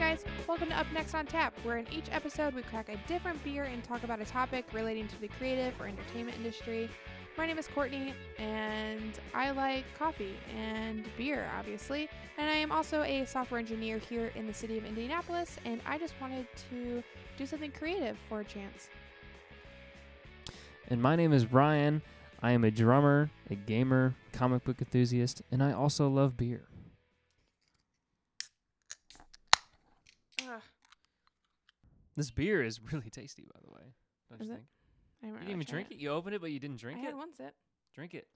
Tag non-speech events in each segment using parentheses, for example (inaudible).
Guys, welcome to Up Next on Tap, where in each episode we crack a different beer and talk about a topic relating to the creative or entertainment industry. My name is Courtney, and I like coffee and beer, obviously. And I am also a software engineer here in the city of Indianapolis, and I just wanted to do something creative for a chance. And my name is Brian. I am a drummer, a gamer, comic book enthusiast, and I also love beer. This beer is really tasty, by the way. Don't Is you it? think? I You didn't even drink it. You opened it, but you didn't drink I it. had one sip. Drink it.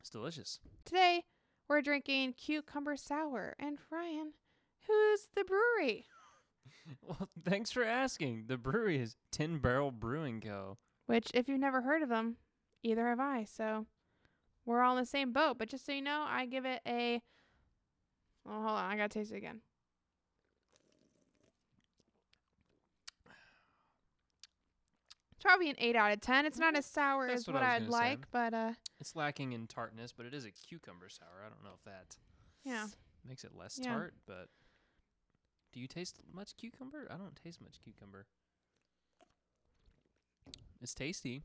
It's delicious. Today, we're drinking Cucumber Sour. And Ryan, who's the brewery? (laughs) Well, thanks for asking. The brewery is Tin Barrel Brewing Co. Which, if you've never heard of them, either have I. So we're all in the same boat. But just so you know, I give it a. Oh, hold on. I got to taste it again. Probably an 8 out of 10. It's not as sour That's as what what, I'd gonna say. like, but uh, It's lacking in tartness, but it is a cucumber sour. I don't know if that yeah. makes it less Yeah. tart, but do you taste much cucumber? I don't taste much cucumber. It's tasty.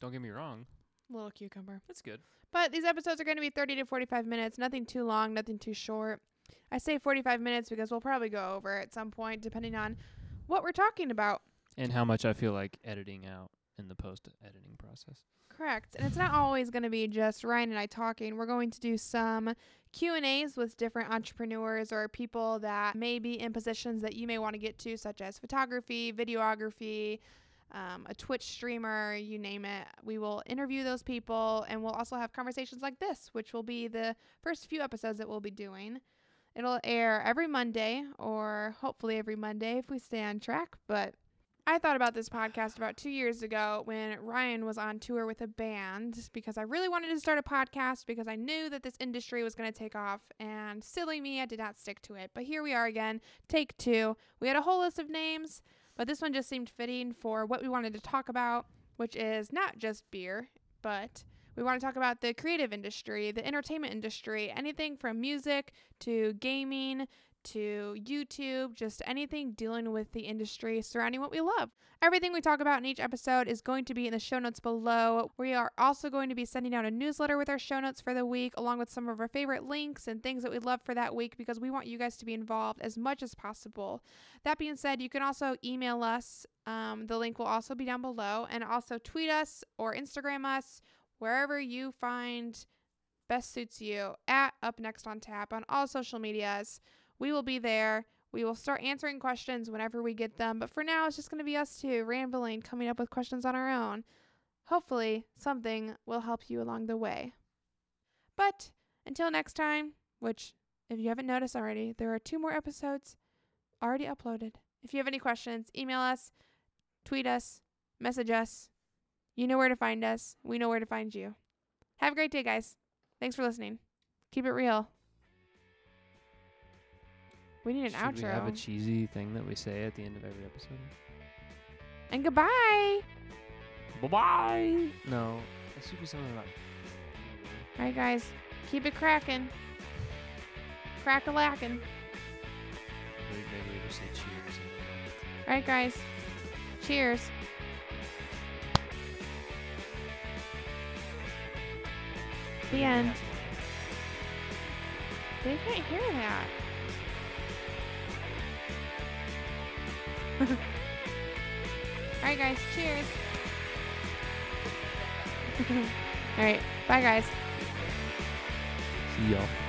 Don't get me wrong. Little cucumber. That's good. But these episodes are going to be 30 to 45 minutes. Nothing too long, nothing too short. I say 45 minutes because we'll probably go over at some point, depending on what we're talking about. And how much I feel like editing out in the post editing process. Correct. And it's not always going to be just Ryan and I talking. We're going to do some Q&As with different entrepreneurs or people that may be in positions that you may want to get to such as photography, videography, um, a Twitch streamer, you name it. We will interview those people and we'll also have conversations like this, which will be the first few episodes that we'll be doing. It'll air every Monday or hopefully every Monday if we stay on track, but I thought about this podcast about two years ago when Ryan was on tour with a band because I really wanted to start a podcast because I knew that this industry was going to take off. And silly me, I did not stick to it. But here we are again, take two. We had a whole list of names, but this one just seemed fitting for what we wanted to talk about, which is not just beer, but we want to talk about the creative industry, the entertainment industry, anything from music to gaming to YouTube, just anything dealing with the industry surrounding what we love. Everything we talk about in each episode is going to be in the show notes below. We are also going to be sending out a newsletter with our show notes for the week, along with some of our favorite links and things that we love for that week because we want you guys to be involved as much as possible. That being said, you can also email us. Um, the link will also be down below, and also tweet us or Instagram us wherever you find best suits you at Up Next on Tap on all social medias. We will be there. We will start answering questions whenever we get them. But for now, it's just going to be us two rambling, coming up with questions on our own. Hopefully, something will help you along the way. But until next time, which, if you haven't noticed already, there are two more episodes already uploaded. If you have any questions, email us, tweet us, message us. You know where to find us. We know where to find you. Have a great day, guys. Thanks for listening. Keep it real. We need an Should outro. we have a cheesy thing that we say at the end of every episode? and goodbye. Bye bye. No, it should be something about. All right, guys. Keep it cracking. Crack a lacking. Maybe we just say cheers. All right, guys. Cheers. The end. They can't hear that. (laughs) All right, guys. Cheers. (laughs) All right. Bye, guys. See y'all.